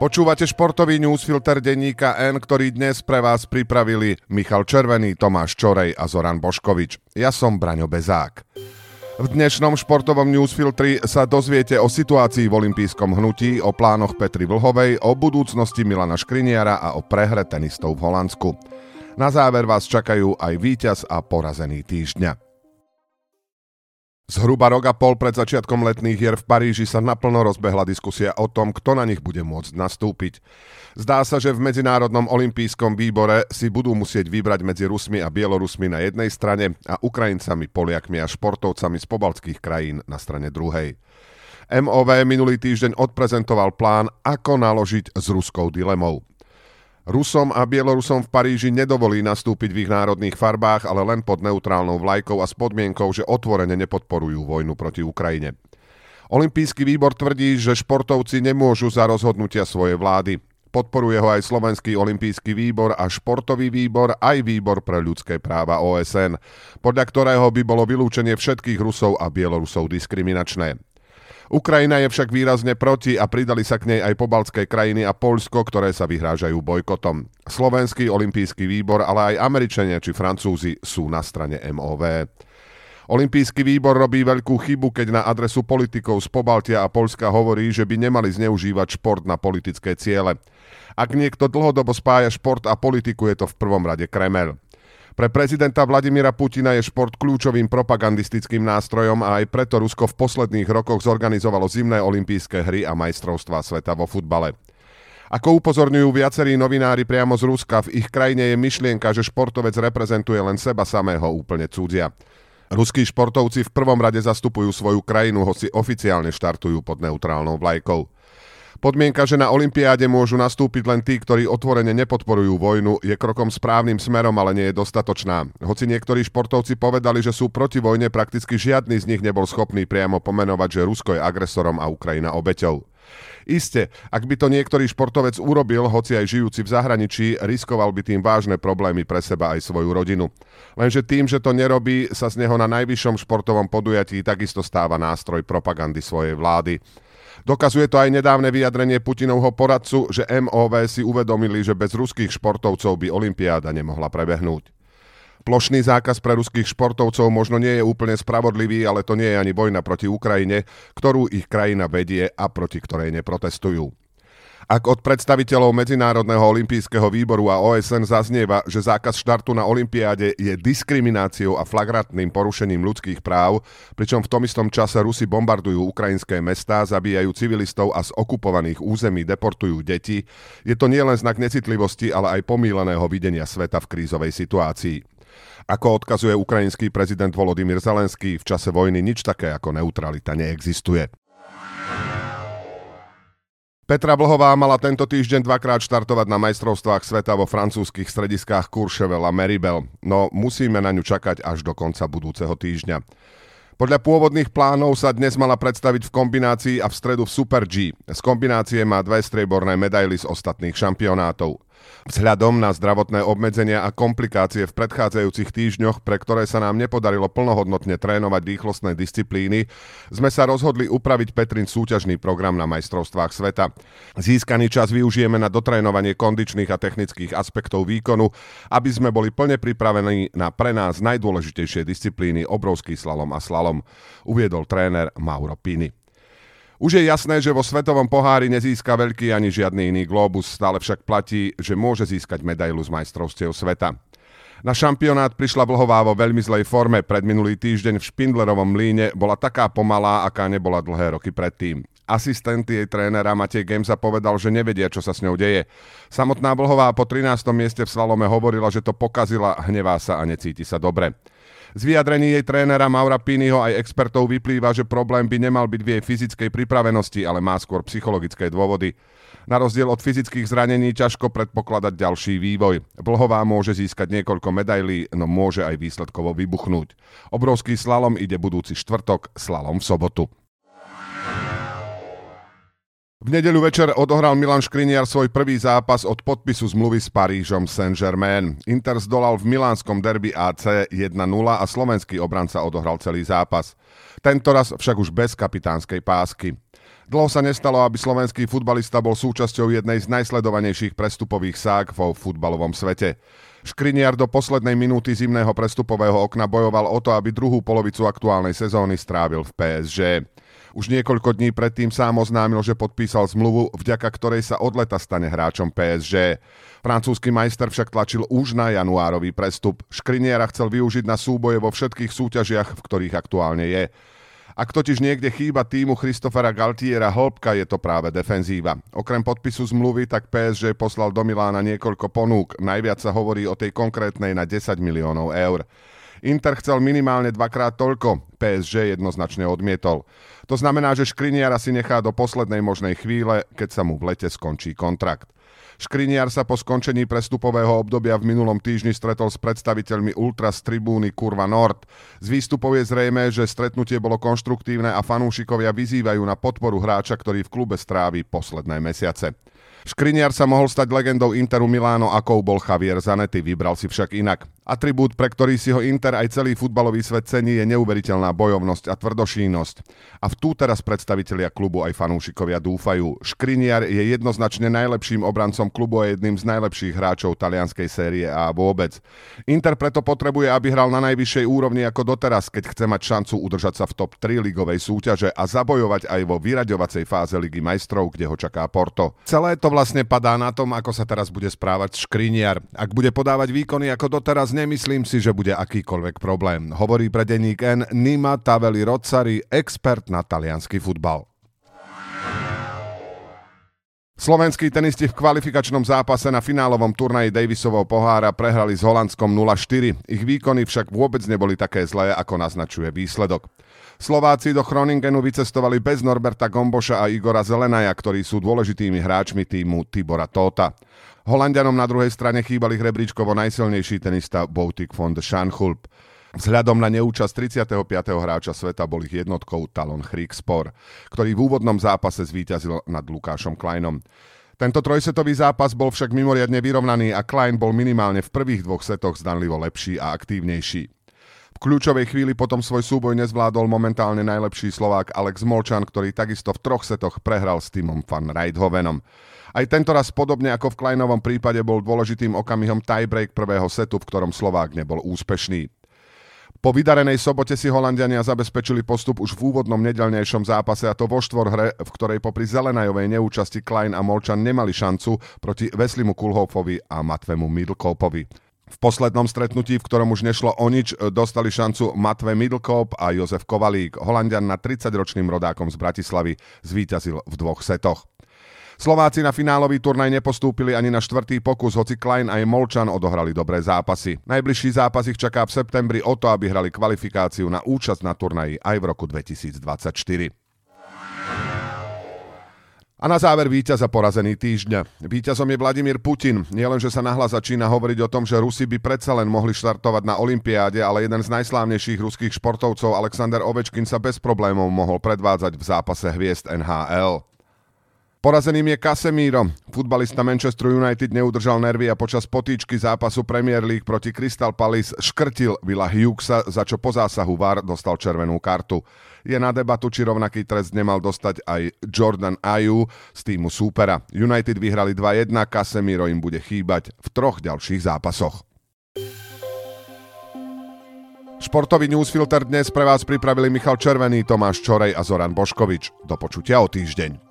Počúvate športový newsfilter denníka N, ktorý dnes pre vás pripravili Michal Červený, Tomáš Čorej a Zoran Boškovič. Ja som Braňo Bezák. V dnešnom športovom newsfiltri sa dozviete o situácii v olympijskom hnutí, o plánoch Petry Vlhovej, o budúcnosti Milana Škriniara a o prehre tenistov v Holandsku. Na záver vás čakajú aj víťaz a porazený týždňa. Zhruba rok a pol pred začiatkom letných hier v Paríži sa naplno rozbehla diskusia o tom, kto na nich bude môcť nastúpiť. Zdá sa, že v Medzinárodnom olympijskom výbore si budú musieť vybrať medzi Rusmi a Bielorusmi na jednej strane a Ukrajincami, Poliakmi a športovcami z pobaltských krajín na strane druhej. MOV minulý týždeň odprezentoval plán, ako naložiť s ruskou dilemou. Rusom a Bielorusom v Paríži nedovolí nastúpiť v ich národných farbách, ale len pod neutrálnou vlajkou a s podmienkou, že otvorene nepodporujú vojnu proti Ukrajine. Olympijský výbor tvrdí, že športovci nemôžu za rozhodnutia svojej vlády. Podporuje ho aj Slovenský olimpijský výbor a športový výbor, aj výbor pre ľudské práva OSN, podľa ktorého by bolo vylúčenie všetkých Rusov a Bielorusov diskriminačné. Ukrajina je však výrazne proti a pridali sa k nej aj pobaltské krajiny a Polsko, ktoré sa vyhrážajú bojkotom. Slovenský olimpijský výbor, ale aj Američania či Francúzi sú na strane MOV. Olympijský výbor robí veľkú chybu, keď na adresu politikov z Pobaltia a Polska hovorí, že by nemali zneužívať šport na politické ciele. Ak niekto dlhodobo spája šport a politiku, je to v prvom rade Kremel. Pre prezidenta Vladimíra Putina je šport kľúčovým propagandistickým nástrojom a aj preto Rusko v posledných rokoch zorganizovalo zimné olympijské hry a majstrovstvá sveta vo futbale. Ako upozorňujú viacerí novinári priamo z Ruska, v ich krajine je myšlienka, že športovec reprezentuje len seba samého úplne cudzia. Ruskí športovci v prvom rade zastupujú svoju krajinu, hoci oficiálne štartujú pod neutrálnou vlajkou. Podmienka, že na Olympiáde môžu nastúpiť len tí, ktorí otvorene nepodporujú vojnu, je krokom správnym smerom, ale nie je dostatočná. Hoci niektorí športovci povedali, že sú proti vojne, prakticky žiadny z nich nebol schopný priamo pomenovať, že Rusko je agresorom a Ukrajina obeťou. Isté, ak by to niektorý športovec urobil, hoci aj žijúci v zahraničí, riskoval by tým vážne problémy pre seba aj svoju rodinu. Lenže tým, že to nerobí, sa z neho na najvyššom športovom podujatí takisto stáva nástroj propagandy svojej vlády. Dokazuje to aj nedávne vyjadrenie Putinovho poradcu, že MOV si uvedomili, že bez ruských športovcov by Olympiáda nemohla prebehnúť. Plošný zákaz pre ruských športovcov možno nie je úplne spravodlivý, ale to nie je ani vojna proti Ukrajine, ktorú ich krajina vedie a proti ktorej neprotestujú. Ak od predstaviteľov Medzinárodného olympijského výboru a OSN zaznieva, že zákaz štartu na olympiáde je diskrimináciou a flagrantným porušením ľudských práv, pričom v tom istom čase Rusi bombardujú ukrajinské mestá, zabíjajú civilistov a z okupovaných území deportujú deti, je to nielen znak necitlivosti, ale aj pomíleného videnia sveta v krízovej situácii. Ako odkazuje ukrajinský prezident Volodymyr Zelenský, v čase vojny nič také ako neutralita neexistuje. Petra Vlhová mala tento týždeň dvakrát štartovať na majstrovstvách sveta vo francúzskych strediskách Courchevel a Meribel, no musíme na ňu čakať až do konca budúceho týždňa. Podľa pôvodných plánov sa dnes mala predstaviť v kombinácii a v stredu v Super G. Z kombinácie má dve strieborné medaily z ostatných šampionátov. Vzhľadom na zdravotné obmedzenia a komplikácie v predchádzajúcich týždňoch, pre ktoré sa nám nepodarilo plnohodnotne trénovať rýchlostné disciplíny, sme sa rozhodli upraviť Petrin súťažný program na majstrovstvách sveta. Získaný čas využijeme na dotrénovanie kondičných a technických aspektov výkonu, aby sme boli plne pripravení na pre nás najdôležitejšie disciplíny obrovský slalom a slalom, uviedol tréner Mauro Pini. Už je jasné, že vo svetovom pohári nezíska veľký ani žiadny iný globus, stále však platí, že môže získať medailu z majstrovstiev sveta. Na šampionát prišla Vlhová vo veľmi zlej forme. Pred minulý týždeň v Špindlerovom mlíne bola taká pomalá, aká nebola dlhé roky predtým. Asistent jej trénera Matej Gemsa povedal, že nevedia, čo sa s ňou deje. Samotná Vlhová po 13. mieste v slalome hovorila, že to pokazila, hnevá sa a necíti sa dobre. Z vyjadrení jej trénera Maura Piniho aj expertov vyplýva, že problém by nemal byť v jej fyzickej pripravenosti, ale má skôr psychologické dôvody. Na rozdiel od fyzických zranení ťažko predpokladať ďalší vývoj. Vlhová môže získať niekoľko medailí, no môže aj výsledkovo vybuchnúť. Obrovský slalom ide budúci štvrtok, slalom v sobotu. V nedeľu večer odohral Milan Škriniar svoj prvý zápas od podpisu zmluvy s Parížom Saint-Germain. Inter zdolal v milánskom derby AC 1-0 a slovenský obranca odohral celý zápas. Tentoraz však už bez kapitánskej pásky. Dlho sa nestalo, aby slovenský futbalista bol súčasťou jednej z najsledovanejších prestupových ság vo futbalovom svete. Škriniar do poslednej minúty zimného prestupového okna bojoval o to, aby druhú polovicu aktuálnej sezóny strávil v PSG. Už niekoľko dní predtým sám oznámil, že podpísal zmluvu, vďaka ktorej sa od leta stane hráčom PSG. Francúzsky majster však tlačil už na januárový prestup. Škriniera chcel využiť na súboje vo všetkých súťažiach, v ktorých aktuálne je. Ak totiž niekde chýba týmu Christofera Galtiera hĺbka, je to práve defenzíva. Okrem podpisu zmluvy, tak PSG poslal do Milána niekoľko ponúk. Najviac sa hovorí o tej konkrétnej na 10 miliónov eur. Inter chcel minimálne dvakrát toľko, PSG jednoznačne odmietol. To znamená, že Škriniara si nechá do poslednej možnej chvíle, keď sa mu v lete skončí kontrakt. Škriniar sa po skončení prestupového obdobia v minulom týždni stretol s predstaviteľmi Ultras tribúny Kurva Nord. Z výstupov je zrejme, že stretnutie bolo konštruktívne a fanúšikovia vyzývajú na podporu hráča, ktorý v klube strávi posledné mesiace. Škriniar sa mohol stať legendou Interu Miláno, akou bol Javier Zanetti, vybral si však inak. Atribút, pre ktorý si ho Inter aj celý futbalový svet cení, je neuveriteľná bojovnosť a tvrdošínosť. A v tú teraz predstavitelia klubu aj fanúšikovia dúfajú. Škriniar je jednoznačne najlepším obrancom klubu a jedným z najlepších hráčov talianskej série a vôbec. Inter preto potrebuje, aby hral na najvyššej úrovni ako doteraz, keď chce mať šancu udržať sa v top 3 ligovej súťaže a zabojovať aj vo vyraďovacej fáze Ligy majstrov, kde ho čaká Porto. Celé to vlastne padá na tom, ako sa teraz bude správať Škriniar. Ak bude podávať výkony ako doteraz, nemyslím si, že bude akýkoľvek problém. Hovorí pre denník N Nima Taveli Rozzari, expert na talianský futbal. Slovenskí tenisti v kvalifikačnom zápase na finálovom turnaji Davisového pohára prehrali s Holandskom 0-4. Ich výkony však vôbec neboli také zlé, ako naznačuje výsledok. Slováci do Chroningenu vycestovali bez Norberta Gomboša a Igora Zelenaja, ktorí sú dôležitými hráčmi týmu Tibora Tóta. Holandianom na druhej strane chýbal ich najsilnejší tenista Boutik von de Schanchulp. Vzhľadom na neúčasť 35. hráča sveta bol ich jednotkou Talon Chríkspor, ktorý v úvodnom zápase zvíťazil nad Lukášom Kleinom. Tento trojsetový zápas bol však mimoriadne vyrovnaný a Klein bol minimálne v prvých dvoch setoch zdanlivo lepší a aktívnejší. Kľúčovej chvíli potom svoj súboj nezvládol momentálne najlepší Slovák Alex Molčan, ktorý takisto v troch setoch prehral s týmom Van Reithovenom. Aj tento raz podobne ako v Kleinovom prípade bol dôležitým okamihom tiebreak prvého setu, v ktorom Slovák nebol úspešný. Po vydarenej sobote si Holandiania zabezpečili postup už v úvodnom nedelnejšom zápase a to vo hre, v ktorej popri Zelenajovej neúčasti Klein a Molčan nemali šancu proti Veslimu Kulhofovi a Matvemu Middlecopovi. V poslednom stretnutí, v ktorom už nešlo o nič, dostali šancu Matve Middlekop a Jozef Kovalík. Holandian na 30-ročným rodákom z Bratislavy zvíťazil v dvoch setoch. Slováci na finálový turnaj nepostúpili ani na štvrtý pokus, hoci Klein aj Molčan odohrali dobré zápasy. Najbližší zápas ich čaká v septembri o to, aby hrali kvalifikáciu na účasť na turnaji aj v roku 2024. A na záver víťaza porazený týždňa. Víťazom je Vladimír Putin. Nielenže sa nahlas začína hovoriť o tom, že Rusi by predsa len mohli štartovať na Olympiáde, ale jeden z najslávnejších ruských športovcov Alexander Ovečkin sa bez problémov mohol predvádzať v zápase hviezd NHL. Porazeným je Casemiro. Futbalista Manchester United neudržal nervy a počas potýčky zápasu Premier League proti Crystal Palace škrtil Villa Hughesa, za čo po zásahu VAR dostal červenú kartu. Je na debatu, či rovnaký trest nemal dostať aj Jordan Ayu z týmu súpera. United vyhrali 2-1, Casemiro im bude chýbať v troch ďalších zápasoch. Športový newsfilter dnes pre vás pripravili Michal Červený, Tomáš Čorej a Zoran Boškovič. Do počutia o týždeň.